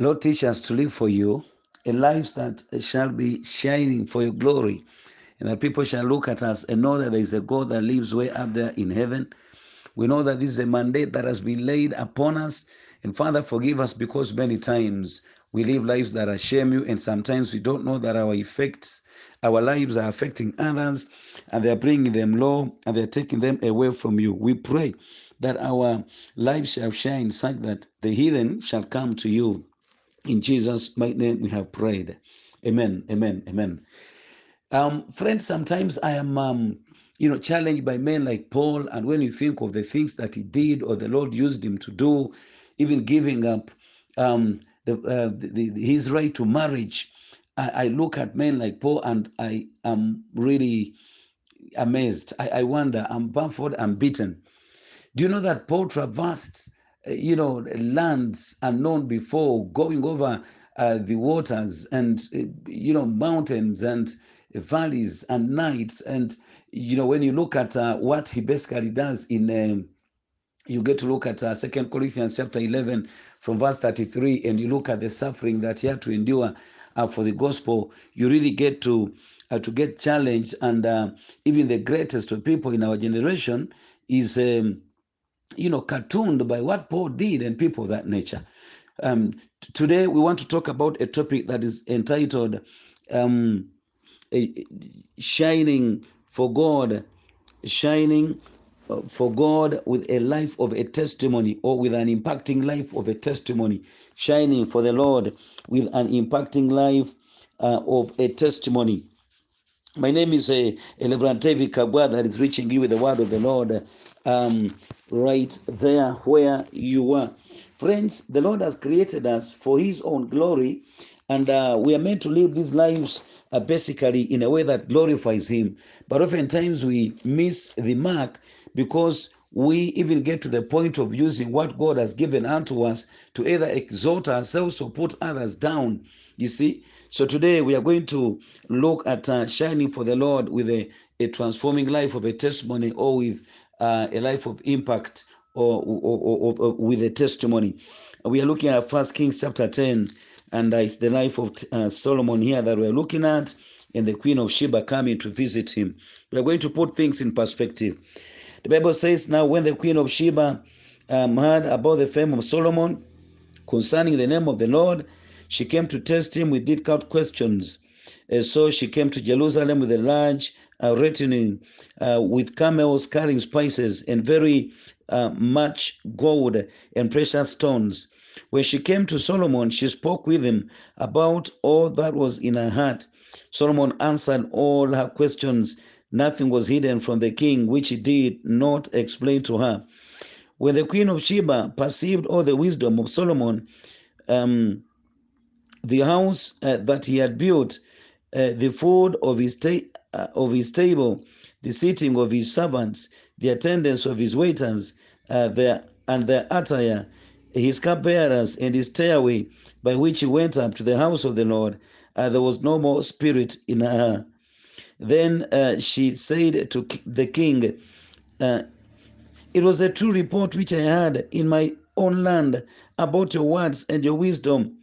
Lord, teach us to live for you a life that shall be shining for your glory, and that people shall look at us and know that there is a God that lives way up there in heaven. We know that this is a mandate that has been laid upon us. And Father, forgive us because many times we live lives that shame you, and sometimes we don't know that our effects, our lives are affecting others, and they are bringing them low and they are taking them away from you. We pray that our lives shall shine such that the heathen shall come to you. In Jesus' mighty name, we have prayed. Amen. Amen. Amen. Um, friends, sometimes I am, um, you know, challenged by men like Paul, and when you think of the things that he did or the Lord used him to do, even giving up um, the, uh, the, the, his right to marriage, I, I, look at men like Paul and I am really amazed. I, I wonder, I'm baffled, I'm beaten. Do you know that Paul traversed, you know, lands unknown before, going over uh, the waters and, you know, mountains and valleys and nights. And, you know, when you look at uh, what he basically does in, um, you get to look at uh, 2 Corinthians chapter 11 from verse 33, and you look at the suffering that he had to endure uh, for the gospel, you really get to uh, to get challenged. And uh, even the greatest of people in our generation is, um, you know, cartooned by what Paul did and people of that nature. Um, t- today, we want to talk about a topic that is entitled um, Shining for God, Shining for God with a life of a testimony or with an impacting life of a testimony, shining for the Lord with an impacting life uh, of a testimony. My name is uh, David Kabwa that is reaching you with the word of the Lord um, right there where you are. Friends, the Lord has created us for His own glory, and uh, we are meant to live these lives uh, basically in a way that glorifies Him. But oftentimes we miss the mark because we even get to the point of using what God has given unto us to either exalt ourselves or put others down. You see? So today we are going to look at uh, shining for the Lord with a, a transforming life of a testimony or with uh, a life of impact or, or, or, or, with a testimony. We are looking at First Kings chapter 10, and uh, it's the life of uh, Solomon here that we're looking at, and the Queen of Sheba coming to visit him. We are going to put things in perspective. The Bible says, Now when the Queen of Sheba um, heard about the fame of Solomon concerning the name of the Lord, she came to test him with difficult questions. And so she came to Jerusalem with a large uh, retinue, uh, with camels carrying spices and very uh, much gold and precious stones. When she came to Solomon, she spoke with him about all that was in her heart. Solomon answered all her questions. Nothing was hidden from the king, which he did not explain to her. When the queen of Sheba perceived all the wisdom of Solomon, um, the house uh, that he had built, uh, the food of his, ta- uh, of his table, the sitting of his servants, the attendance of his waiters, uh, their, and their attire, his cupbearers, and his stairway by which he went up to the house of the Lord, uh, there was no more spirit in her. Then uh, she said to the king, It was a true report which I had in my own land about your words and your wisdom.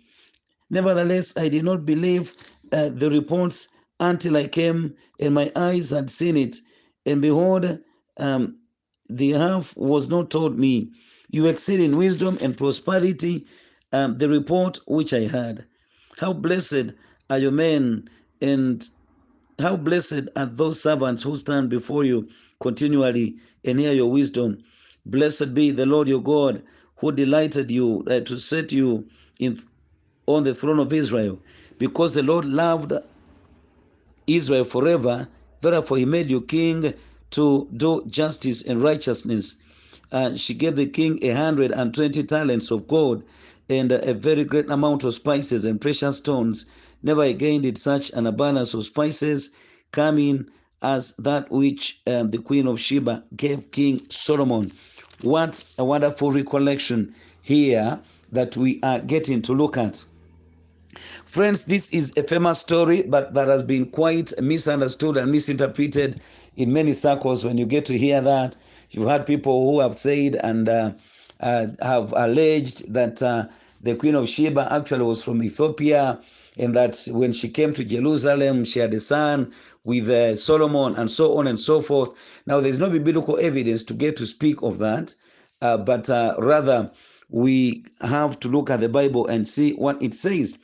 Nevertheless, I did not believe uh, the reports until I came and my eyes had seen it. And behold, um, the half was not told me. You exceed in wisdom and prosperity, um, the report which I had. How blessed are your men, and how blessed are those servants who stand before you continually and hear your wisdom. Blessed be the Lord your God, who delighted you uh, to set you in on the throne of Israel, because the Lord loved Israel forever. Therefore, he made you king to do justice and righteousness. Uh, she gave the king a hundred and twenty talents of gold and a very great amount of spices and precious stones. Never again did such an abundance of spices come in as that which um, the queen of Sheba gave King Solomon. What a wonderful recollection here that we are getting to look at. Friends, this is a famous story, but that has been quite misunderstood and misinterpreted in many circles. When you get to hear that, you've had people who have said and uh, uh, have alleged that uh, the queen of Sheba actually was from Ethiopia, and that when she came to Jerusalem, she had a son with uh, Solomon, and so on and so forth. Now, there's no biblical evidence to get to speak of that, uh, but uh, rather we have to look at the Bible and see what it says.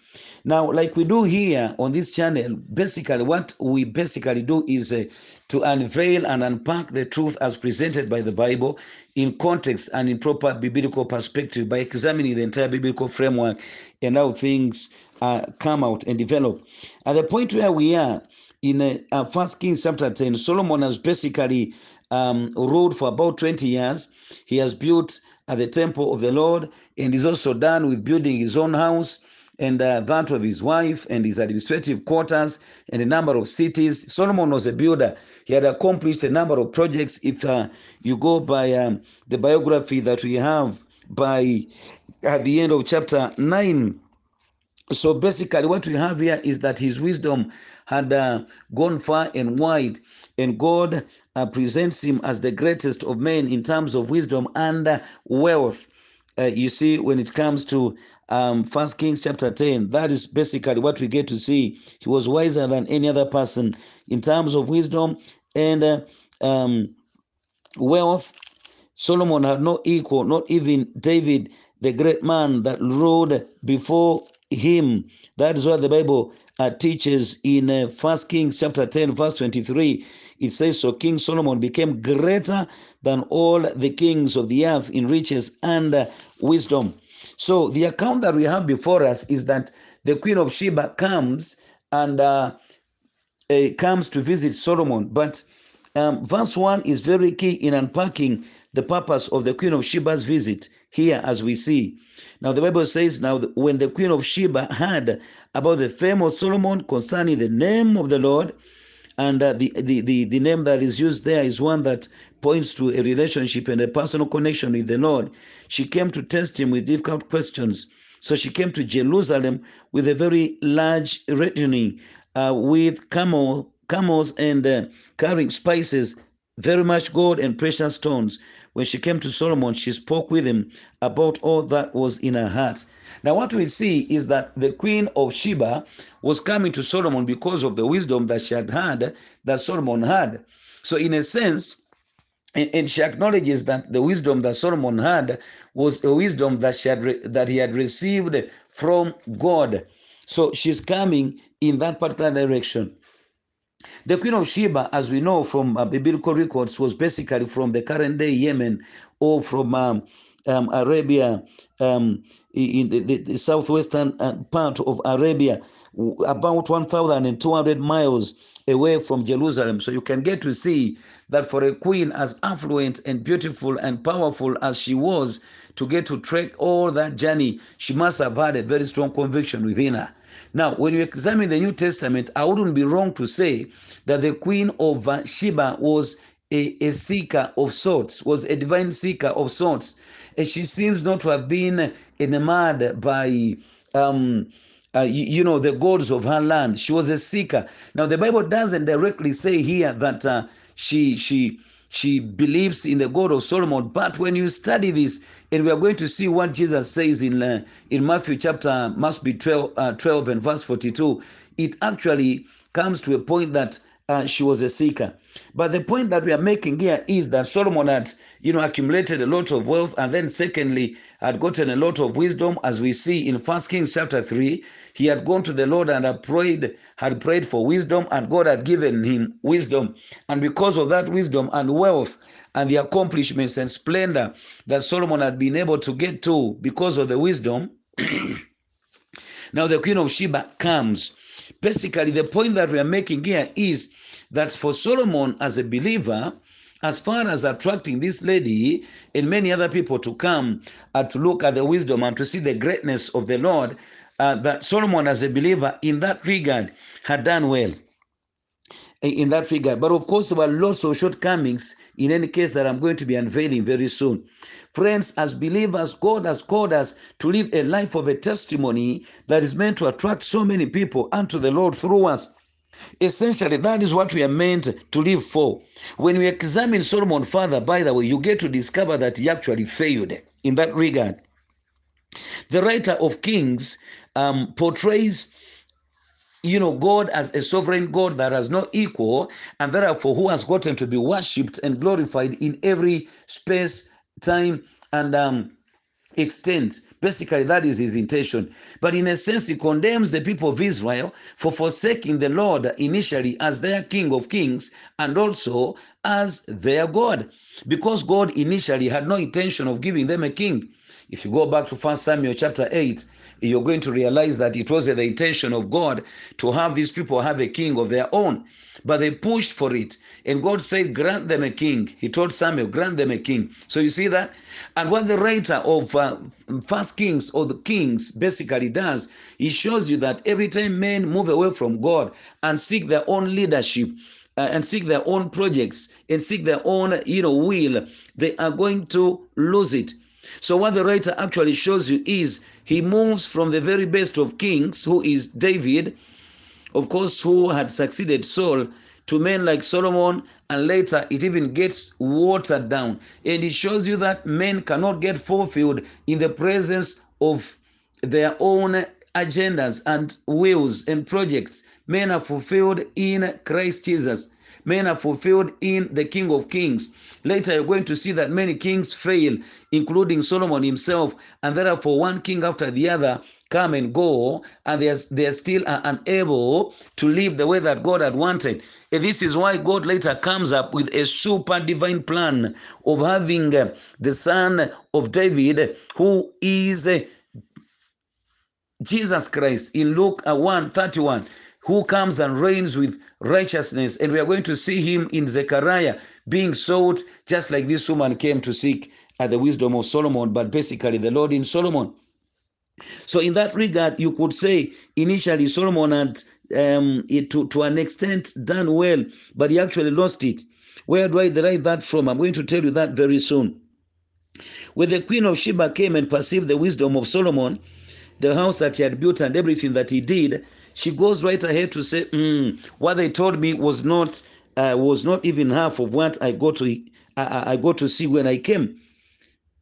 Now, like we do here on this channel, basically what we basically do is uh, to unveil and unpack the truth as presented by the Bible in context and in proper biblical perspective by examining the entire biblical framework and how things uh, come out and develop. At the point where we are in uh, uh, First Kings chapter 10, Solomon has basically um, ruled for about 20 years. He has built at the temple of the Lord and is also done with building his own house and uh, that of his wife and his administrative quarters and a number of cities. Solomon was a builder. He had accomplished a number of projects. If uh, you go by um, the biography that we have by at the end of chapter 9, so basically, what we have here is that his wisdom had uh, gone far and wide, and God uh, presents him as the greatest of men in terms of wisdom and uh, wealth. Uh, you see, when it comes to um, First Kings chapter 10, that is basically what we get to see. He was wiser than any other person in terms of wisdom and uh, um, wealth. Solomon had no equal, not even David, the great man that ruled before him. That is what the Bible uh, teaches in uh, First Kings chapter 10, verse 23. It says, So King Solomon became greater than all the kings of the earth in riches and uh, wisdom. So the account that we have before us is that the queen of Sheba comes and uh, uh, comes to visit Solomon. But um, verse 1 is very key in unpacking the purpose of the queen of Sheba's visit here as we see. Now the Bible says, now when the queen of Sheba heard about the fame of Solomon concerning the name of the Lord, and uh, the, the, the, the name that is used there is one that points to a relationship and a personal connection with the Lord. She came to test him with difficult questions. So she came to Jerusalem with a very large retinue uh, with camel, camels and uh, carrying spices, very much gold and precious stones. When she came to Solomon, she spoke with him about all that was in her heart. Now, what we see is that the queen of Sheba was coming to Solomon because of the wisdom that she had had, that Solomon had. So, in a sense, and, she acknowledges that the wisdom that Solomon had was a wisdom that she had re- that he had received from God. So she's coming in that particular direction. The Queen of Sheba, as we know from uh, biblical records, was basically from the current day Yemen or from um, um, Arabia, um, in the, the, the southwestern uh, part of Arabia, about 1,200 miles away from Jerusalem. So you can get to see that for a queen as affluent and beautiful and powerful as she was, to get to trek all that journey, she must have had a very strong conviction within her. Now, when you examine the New Testament, I wouldn't be wrong to say that the queen of Sheba was a, a seeker of sorts, was a divine seeker of sorts. And she seems not to have been enamored by um, uh, you, you, know, the gods of her land. She was a seeker. Now, the Bible doesn't directly say here that uh, she she she believes in the God of Solomon. But when you study this, and we are going to see what Jesus says in uh, in Matthew chapter must be 12, uh, 12 and verse 42, it actually comes to a point that uh, she was a seeker. But the point that we are making here is that Solomon had, you know, accumulated a lot of wealth, and then secondly, had gotten a lot of wisdom, as we see in First Kings chapter three. He had gone to the Lord and had prayed, had prayed for wisdom, and God had given him wisdom. And because of that wisdom and wealth and the accomplishments and splendor that Solomon had been able to get to because of the wisdom, now the Queen of Sheba comes Basically, the point that we are making here is that for Solomon as a believer, as far as attracting this lady and many other people to come uh, to look at the wisdom and to see the greatness of the Lord, uh, that Solomon as a believer in that regard had done well in that regard. But of course, there were lots of shortcomings in any case that I'm going to be unveiling very soon. Friends, as believers, God has called us to live a life of a testimony that is meant to attract so many people unto the Lord through us. Essentially, that is what we are meant to live for. When we examine Solomon further, by the way, you get to discover that he actually failed in that regard. The writer of Kings um, portrays you know, God as a sovereign God that has no equal, and therefore who has gotten to be worshipped and glorified in every space, time, and um, extent. Basically, that is his intention. But in a sense, he condemns the people of Israel for forsaking the Lord initially as their King of Kings and also as their God, because God initially had no intention of giving them a king. If you go back to 1 Samuel chapter 8, you're going to realize that it was the intention of God to have these people have a king of their own. But they pushed for it. And God said, Grant them a king. He told Samuel, Grant them a king. So you see that? And what the writer of uh, First Kings or the Kings basically does, he shows you that every time men move away from God and seek their own leadership, uh, and seek their own projects and seek their own you know will they are going to lose it so what the writer actually shows you is he moves from the very best of kings, who is David, of course, who had succeeded Saul, to men like Solomon, and later it even gets watered down. And it shows you that men cannot get fulfilled in the presence of their own agendas and wills and projects. Men are fulfilled in Christ Jesus. Men are fulfilled in the King of Kings. Later, you're going to see that many kings fail, including Solomon himself, and therefore one king after the other come and go, and they are, are unable to live the way that God had wanted. And this is why God later comes up with a super divine plan of having the son of David, who is Jesus Christ in Luke uh, 1 31 who comes and reigns with righteousness. And we are going to see him in Zechariah being sought, just like this woman came to seek at the wisdom of Solomon, but basically the Lord in Solomon. So, in that regard, you could say initially Solomon had, um, it, to, to an extent, done well, but he actually lost it. Where do I derive that from? I'm going to tell you that very soon. When the queen of Sheba came and perceived the wisdom of Solomon, the house that he had built and everything that he did, she goes right ahead to say, mm, "What they told me was not uh, was not even half of what I go to I, I got to see when I came."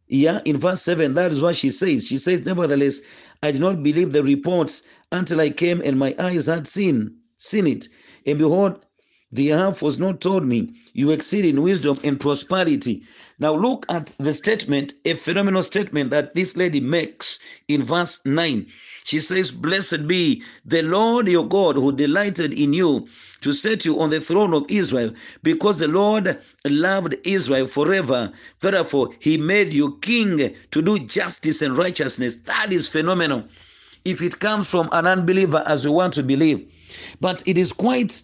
Yeah, in verse 7, that is what she says. She says, Nevertheless, I did not believe the reports until I came and my eyes had seen, seen it. And behold, the half was not told me. You exceed in wisdom and prosperity. Now look at the statement, a phenomenal statement that this lady makes in verse 9. She says, Blessed be the Lord your God who delighted in you to set you on the throne of Israel, because the Lord loved Israel forever. Therefore, he made you king to do justice and righteousness. That is phenomenal. If it comes from an unbeliever, as we want to believe, but it is quite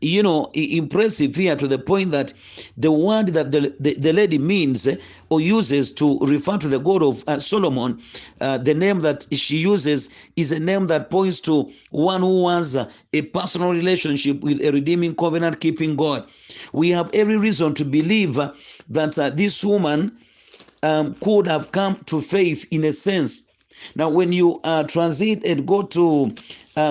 you know impressive here to the point that the word that the, the, the lady means eh, or uses to refer to the god of uh, solomon uh, the name that she uses is a name that points to one who has uh, a personal relationship with a redeeming covenant keeping god. We have every reason to believe uh, that uh, this woman um, could have come to faith in a sense. Now when you uh, transit and go to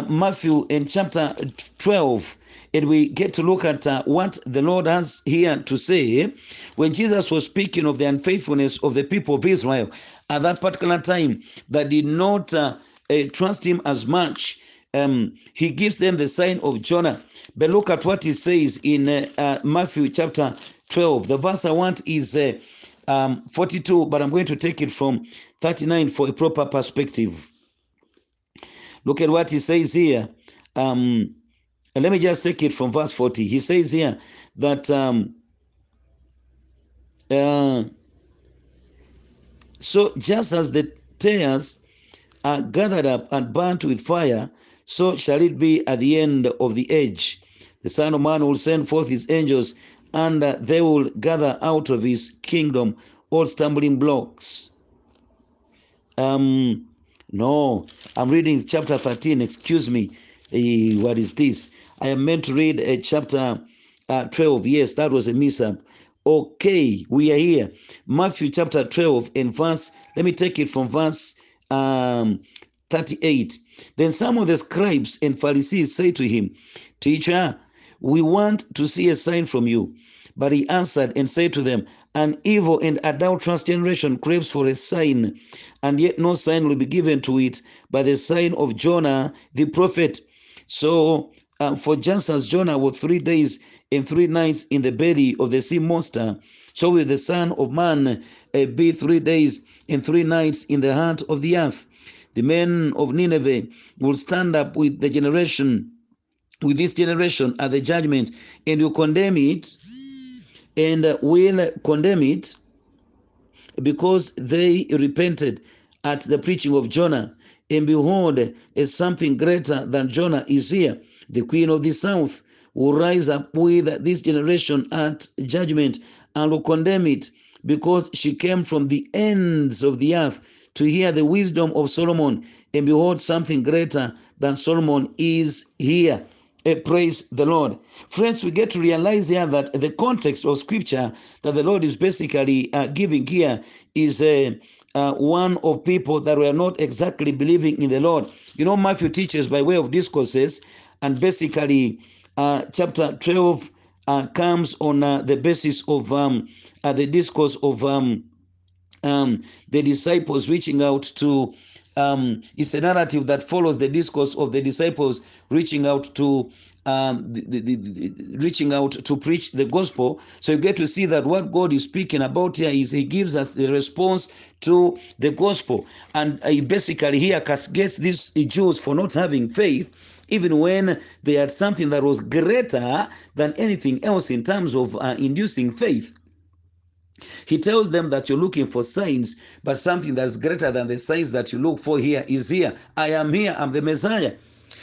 matthew in chapter 12 and we get to look at uh, what the Lord has here to say when Jesus was speaking of the unfaithfulness of the people of Israel at that particular time that did not uh, uh, trust him as much. Um, he gives them the sign of Jonah. But look at what he says in uh, uh, Matthew chapter 12. The verse I want is uh, um, 42, but I'm going to take it from 39 for a proper perspective. Look at what he says here. Um, and let me just take it from verse 40. He says here that um, uh, so just as the tares are gathered up and burnt with fire, so shall it be at the end of the age. The Son of Man will send forth his angels, and uh, they will gather out of his kingdom all stumbling blocks. Um, no, I'm reading chapter 13. Excuse me. Uh, what is this? I am meant to read a chapter uh, 12. Yes, that was a mishap. Okay, we are here. Matthew chapter 12 and verse, let me take it from verse um, 38. Then some of the scribes and Pharisees say to him, Teacher, we want to see a sign from you. But he answered and said to them, An evil and adulterous generation craves for a sign, and yet no sign will be given to it but the sign of Jonah the prophet. So, uh, for just as Jonah was three days and three nights in the belly of the sea monster, so will the Son of Man uh, be three days and three nights in the heart of the earth. The men of Nineveh will stand up with the generation, with this generation at the judgment, and will condemn it, and uh, will condemn it because they repented at the preaching of Jonah. And behold, something greater than Jonah is here. The queen of the south will rise up with this generation at judgment and will condemn it because she came from the ends of the earth to hear the wisdom of Solomon. And behold, something greater than Solomon is here. Uh, praise the Lord. Friends, we get to realize here that the context of scripture that the Lord is basically uh, giving here is uh, uh, one of people that were not exactly believing in the Lord. You know, Matthew teaches by way of discourses, and basically, uh, chapter 12 uh, comes on uh, the basis of um, uh, the discourse of um, um, the disciples reaching out to. Um, it's a narrative that follows the discourse of the disciples reaching out to um, the, the, the, reaching out to preach the gospel. So you get to see that what God is speaking about here is He gives us the response to the gospel, and He basically here castigates these Jews for not having faith even when they had something that was greater than anything else in terms of uh, inducing faith. He tells them that you're looking for signs, but something that's greater than the signs that you look for here is here. I am here, I'm the Messiah.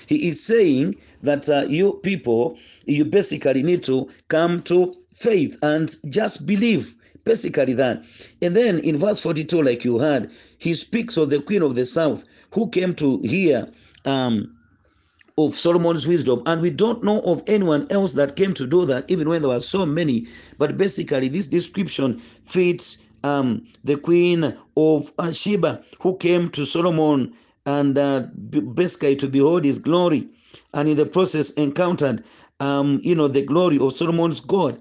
He is saying that uh, you people, you basically need to come to faith and just believe. Basically, that. And then in verse 42, like you heard, he speaks of the queen of the south who came to hear um, of Solomon's wisdom, and we don't know of anyone else that came to do that, even when there were so many. But basically, this description fits um, the queen of Sheba who came to Solomon and uh, basically to behold his glory, and in the process encountered, um, you know, the glory of Solomon's God.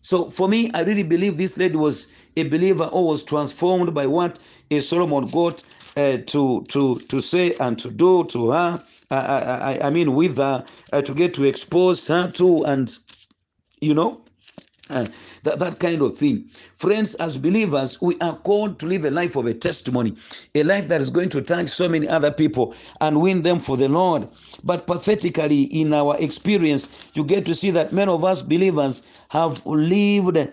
So for me, I really believe this lady was a believer or was transformed by what a Solomon got uh, to to to say and to do to her. I, I, I mean, with her uh, to get to expose her to, and you know, uh, that, that kind of thing. Friends, as believers, we are called to live a life of a testimony, a life that is going to touch so many other people and win them for the Lord. But pathetically, in our experience, you get to see that many of us believers have lived uh,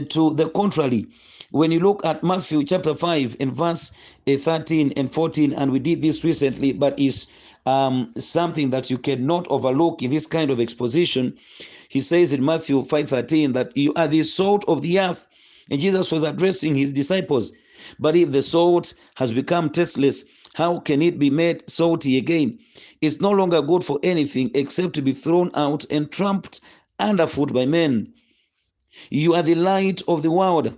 to the contrary. When you look at Matthew chapter 5 and verse uh, 13 and 14, and we did this recently, but is um, something that you cannot overlook in this kind of exposition. He says in Matthew 5:13 that you are the salt of the earth. And Jesus was addressing his disciples. But if the salt has become tasteless, how can it be made salty again? It's no longer good for anything except to be thrown out and trampled underfoot by men. You are the light of the world.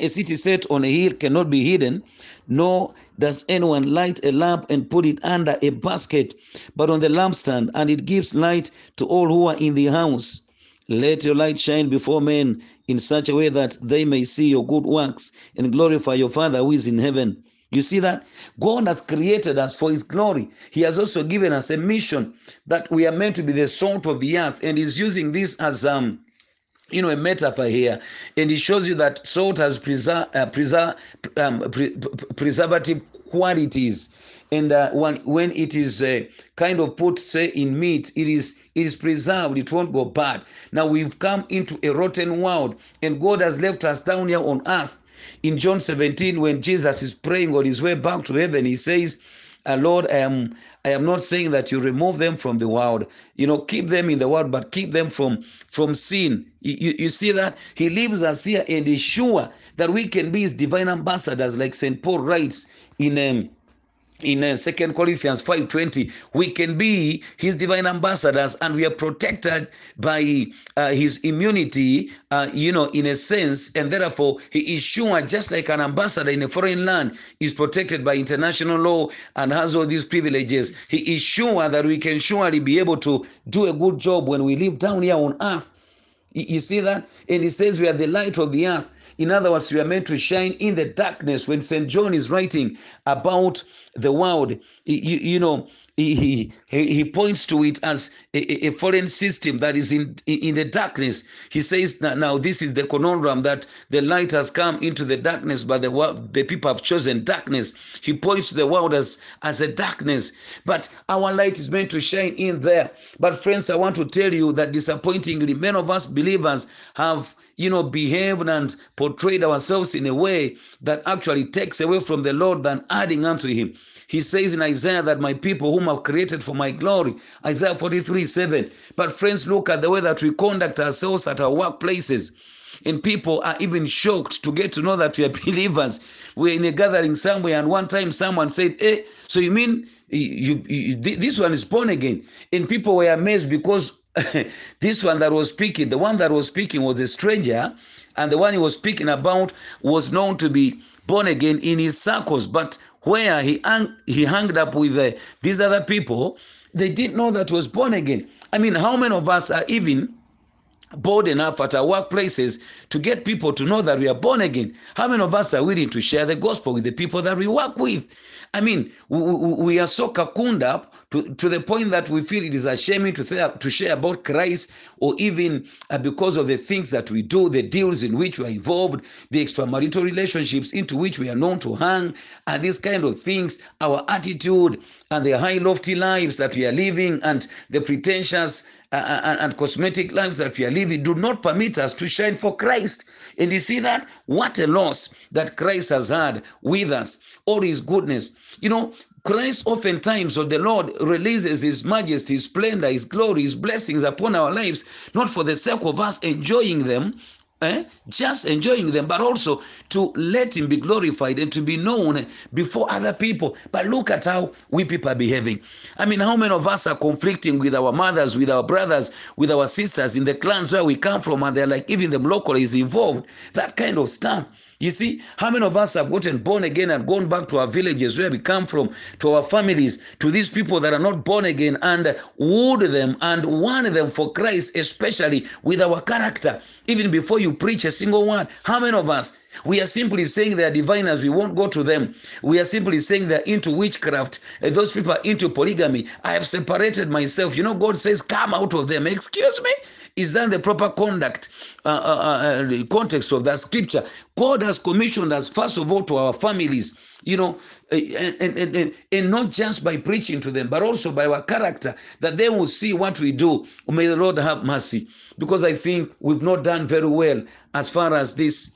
A city set on a hill cannot be hidden, nor does anyone light a lamp and put it under a basket, but on the lampstand, and it gives light to all who are in the house. Let your light shine before men in such a way that they may see your good works and glorify your Father who is in heaven. You see that? God has created us for His glory. He has also given us a mission that we are meant to be the salt of the earth, and He's using this as um you know a metaphor here and it shows you that salt has preser- uh, preser- um, pre- preservative qualities. And uh, when, when it is uh, kind of put say in meat it is it is preserved it won't go bad. Now we've come into a rotten world and god has left us down here on earth. In john 17 when jesus is praying on his way back to heaven he says uh, Lord, I am I am not saying that you remove them from the world. You know, keep them in the world, but keep them from from sin. You, you, see that He leaves us here and is sure that we can be His divine ambassadors, like Saint Paul writes in um, in uh, second corinthians 5.20 we can be his divine ambassadors and we are protected by uh, his immunity uh, you know in a sense and therefore he is sure just like an ambassador in a foreign land is protected by international law and has all these privileges he is sure that we can surely be able to do a good job when we live down here on earth. You see that? And he says we are the light of the earth In other words, we are meant to shine in the darkness. When St. John is writing about the world, you, you know, he, he, he points to it as a, a, foreign system that is in, in the darkness. He says that now this is the conundrum that the light has come into the darkness, but the, the people have chosen darkness. He points to the world as, as a darkness, but our light is meant to shine in there. But friends, I want to tell you that disappointingly, many of us believers have you know, behaved and portrayed ourselves in a way that actually takes away from the Lord than adding unto Him. He says in Isaiah that my people whom I've created for my glory, Isaiah 43 7. But friends, look at the way that we conduct ourselves at our workplaces. And people are even shocked to get to know that we are believers. We're in a gathering somewhere, and one time someone said, Hey, eh, so you mean you, you, this one is born again? And people were amazed because this one that was speaking, the one that was speaking was a stranger, and the one he was speaking about was known to be born again in his circles. But where he hung, he hung up with uh, these other people, they didn't know that was born again. I mean, how many of us are even bold enough at our workplaces to get people to know that we are born again? How many of us are willing to share the gospel with the people that we work with? I mean, we, we are so cocooned up to, to the point that we feel it is a shame to, th- to share about Christ, or even uh, because of the things that we do, the deals in which we are involved, the extramarital relationships into which we are known to hang, and these kind of things, our attitude and the high, lofty lives that we are living, and the pretentious uh, and, and cosmetic lives that we are living do not permit us to shine for Christ. And you see that? What a loss that Christ has had with us, all his goodness. You know, Christ oftentimes, or the Lord, releases His majesty, His splendor, His glory, His blessings upon our lives, not for the sake of us enjoying them, eh? just enjoying them, but also to let Him be glorified and to be known before other people. But look at how we people are behaving. I mean, how many of us are conflicting with our mothers, with our brothers, with our sisters in the clans where we come from, and they're like, even the local is involved, that kind of stuff. You see, how many of us have gotten born again and gone back to our villages where we come from, to our families, to these people that are not born again and wooed them and won them for Christ, especially with our character, even before you preach a single word? How many of us? We are simply saying they are diviners. We won't go to them. We are simply saying they're into witchcraft. Uh, those people are into polygamy. I have separated myself. You know, God says, come out of them. Excuse me? Is that the proper conduct, uh, uh, uh, context of that scripture? God has commissioned us, first of all, to our families, you know, and, and, and, and not just by preaching to them, but also by our character, that they will see what we do. May the Lord have mercy. Because I think we've not done very well as far as this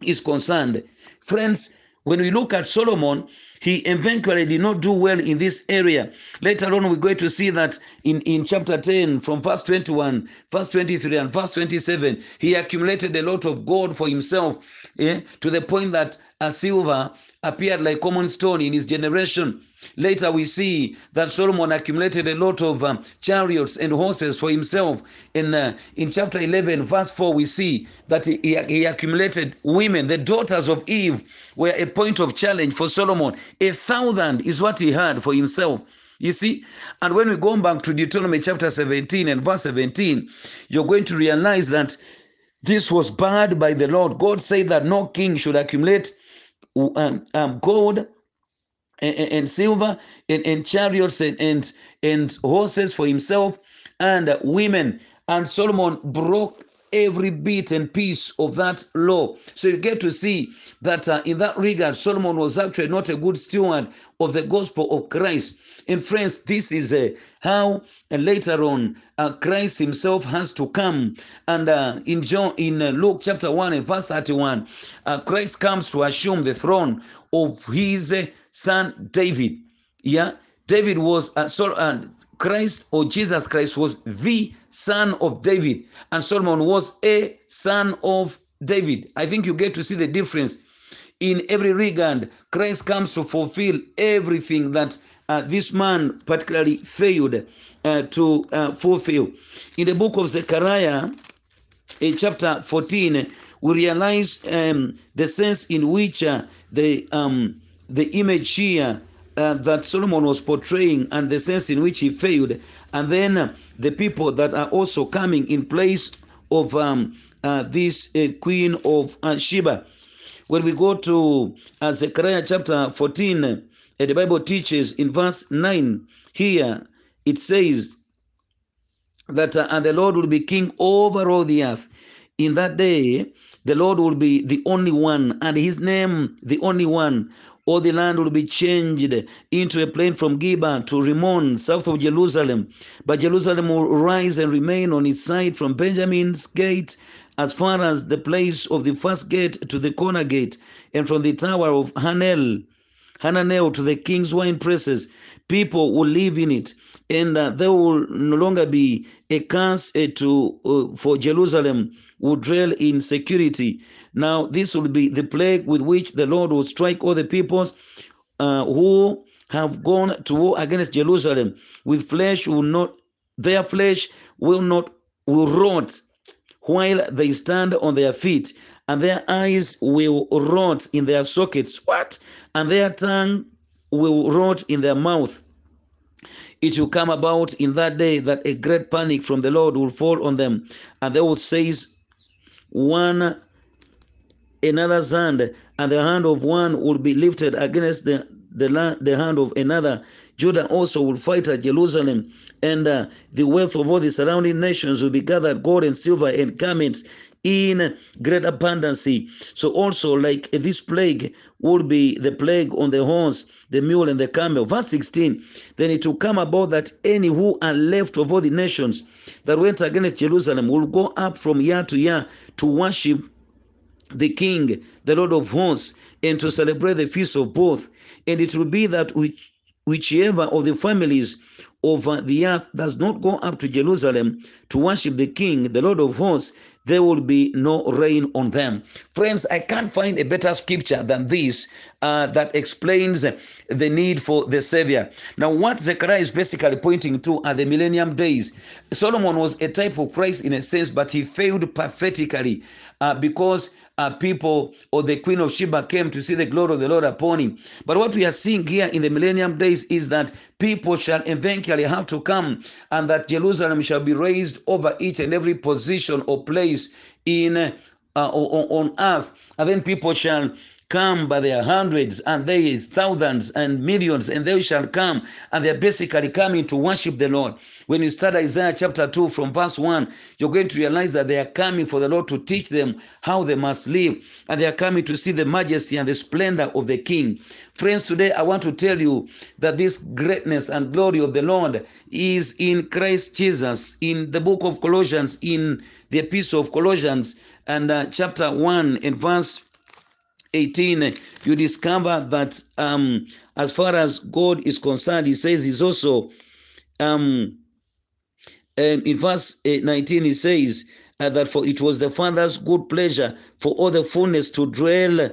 is concerned. Friends, when we look at Solomon, he eventually did not do well in this area. Later on, we're going to see that in, in chapter 10, from verse 21, verse 23, and verse 27, he accumulated a lot of gold for himself eh, to the point that a silver appeared like common stone in his generation. Later, we see that Solomon accumulated a lot of um, chariots and horses for himself. In, uh, in chapter 11, verse 4, we see that he, he accumulated women. The daughters of Eve were a point of challenge for Solomon. A thousand is what he had for himself. You see, and when we go back to Deuteronomy chapter 17 and verse 17, you're going to realize that this was barred by the Lord. God said that no king should accumulate um, um, gold and, and silver and, and chariots and, and, and horses for himself and women. And Solomon broke every bit and piece of that law. So you get to see that uh, in that regard, Solomon was actually not a good steward of the gospel of Christ. And friends, this is uh, how uh, later on uh, Christ Himself has to come. And uh, in John, in Luke chapter one and verse thirty-one, uh, Christ comes to assume the throne of His son David. Yeah, David was uh, so, uh, Christ or Jesus Christ was the son of David, and Solomon was a son of David. I think you get to see the difference in every regard. Christ comes to fulfill everything that uh, this man particularly failed uh, to uh, fulfill. In the book of Zechariah, in chapter 14, we realize um, the sense in which uh, the um, the image here uh, that Solomon was portraying and the sense in which he failed, and then uh, the people that are also coming in place of um, uh, this uh, queen of uh, Sheba. When we go to Zechariah chapter 14, uh, the Bible teaches in verse 9 here, it says that and the Lord will be king over all the earth. In that day, the Lord will be the only one, and his name the only one. All the land will be changed into a plain from Geba to Rimmon, south of Jerusalem. But Jerusalem will rise and remain on its side from Benjamin's gate as far as the place of the first gate to the corner gate, and from the tower of Hanel, Hananel to the king's wine presses. People will live in it, and uh, there will no longer be a curse uh, to uh, for Jerusalem will dwell in security. Now this will be the plague with which the Lord will strike all the peoples uh, who have gone to war against Jerusalem. With flesh will not their flesh will not will rot while they stand on their feet, and their eyes will rot in their sockets. What? And their tongue will rot in their mouth. It will come about in that day that a great panic from the Lord will fall on them, and they will seize one another's hand, and the hand of one will be lifted against the the, la- the hand of another. Judah also will fight at Jerusalem, and uh, the wealth of all the surrounding nations will be gathered gold and silver and garments in great abundance. So also, like this plague would be the plague on the horse, the mule, and the camel. Verse 16, then it will come about that any who are left of all the nations that went against Jerusalem will go up from year to year to worship the king, the Lord of hosts, and to celebrate the feast of both. And it will be that which, whichever of the families of uh, the earth does not go up to Jerusalem to worship the king, the Lord of hosts, there will be no rain on them. Friends, I can't find a better scripture than this uh, that explains the need for the Savior. Now, what Zechariah is basically pointing to are the millennium days. Solomon was a type of Christ in a sense, but he failed pathetically uh, because uh, people or the queen of Sheba came to see the glory of the Lord upon him. But what we are seeing here in the millennium days is that people shall eventually have to come and that Jerusalem shall be raised over each and every position or place in uh, on, on earth. And then people shall come by their hundreds and they thousands and millions and they shall come and they're basically coming to worship the lord. When you start isaiah chapter 2 from verse 1 you're going to realize that they are coming for the lord to teach them how they must live and they are coming to see the majesty and the splendor of the king. Friends today i want to tell you that this greatness and glory of the lord is in christ jesus in the book of colossians in the epistle of colossians and uh, chapter 1 and verse 18 you discover that um, as far as god is concerned he says he's also um, and in verse 19 he says uh, that for it was the father's good pleasure for all the fullness to dwell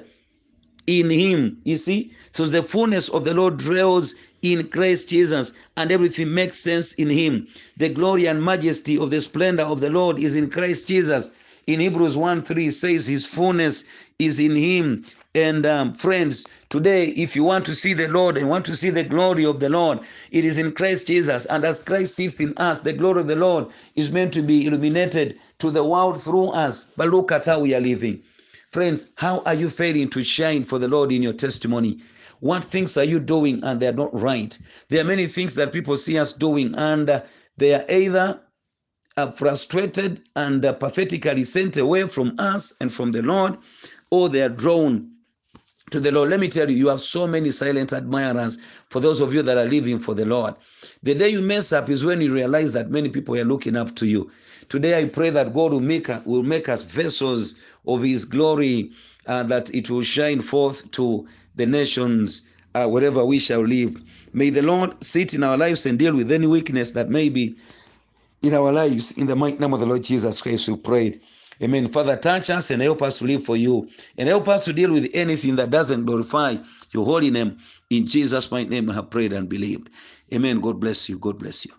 in him. You see? So the fullness of the lord dwells in christ jesus and everything makes sense in him. The glory and majesty of the splendor of the lord is in christ jesus. In Hebrews 1 3 says his fullness is in him. And um, friends, today, if you want to see the Lord and want to see the glory of the Lord, it is in Christ Jesus. And as Christ sits in us, the glory of the Lord is meant to be illuminated to the world through us. But look at how we are living. Friends, how are you failing to shine for the Lord in your testimony? What things are you doing and they're not right? There are many things that people see us doing and uh, they are either uh, frustrated and uh, pathetically sent away from us and from the Lord, or they are drawn to the Lord. Let me tell you, you have so many silent admirers for those of you that are living for the Lord. The day you mess up is when you realize that many people are looking up to you. Today, I pray that God will make, will make us vessels of His glory, uh, that it will shine forth to the nations uh, wherever we shall live. May the Lord sit in our lives and deal with any weakness that may be in our lives. In the mighty name of the Lord Jesus Christ, we prayed. Amen. Father, touch us and help us to live for you and help us to deal with anything that doesn't glorify your holy name. In Jesus' mighty name, I have prayed and believed. Amen. God bless you. God bless you.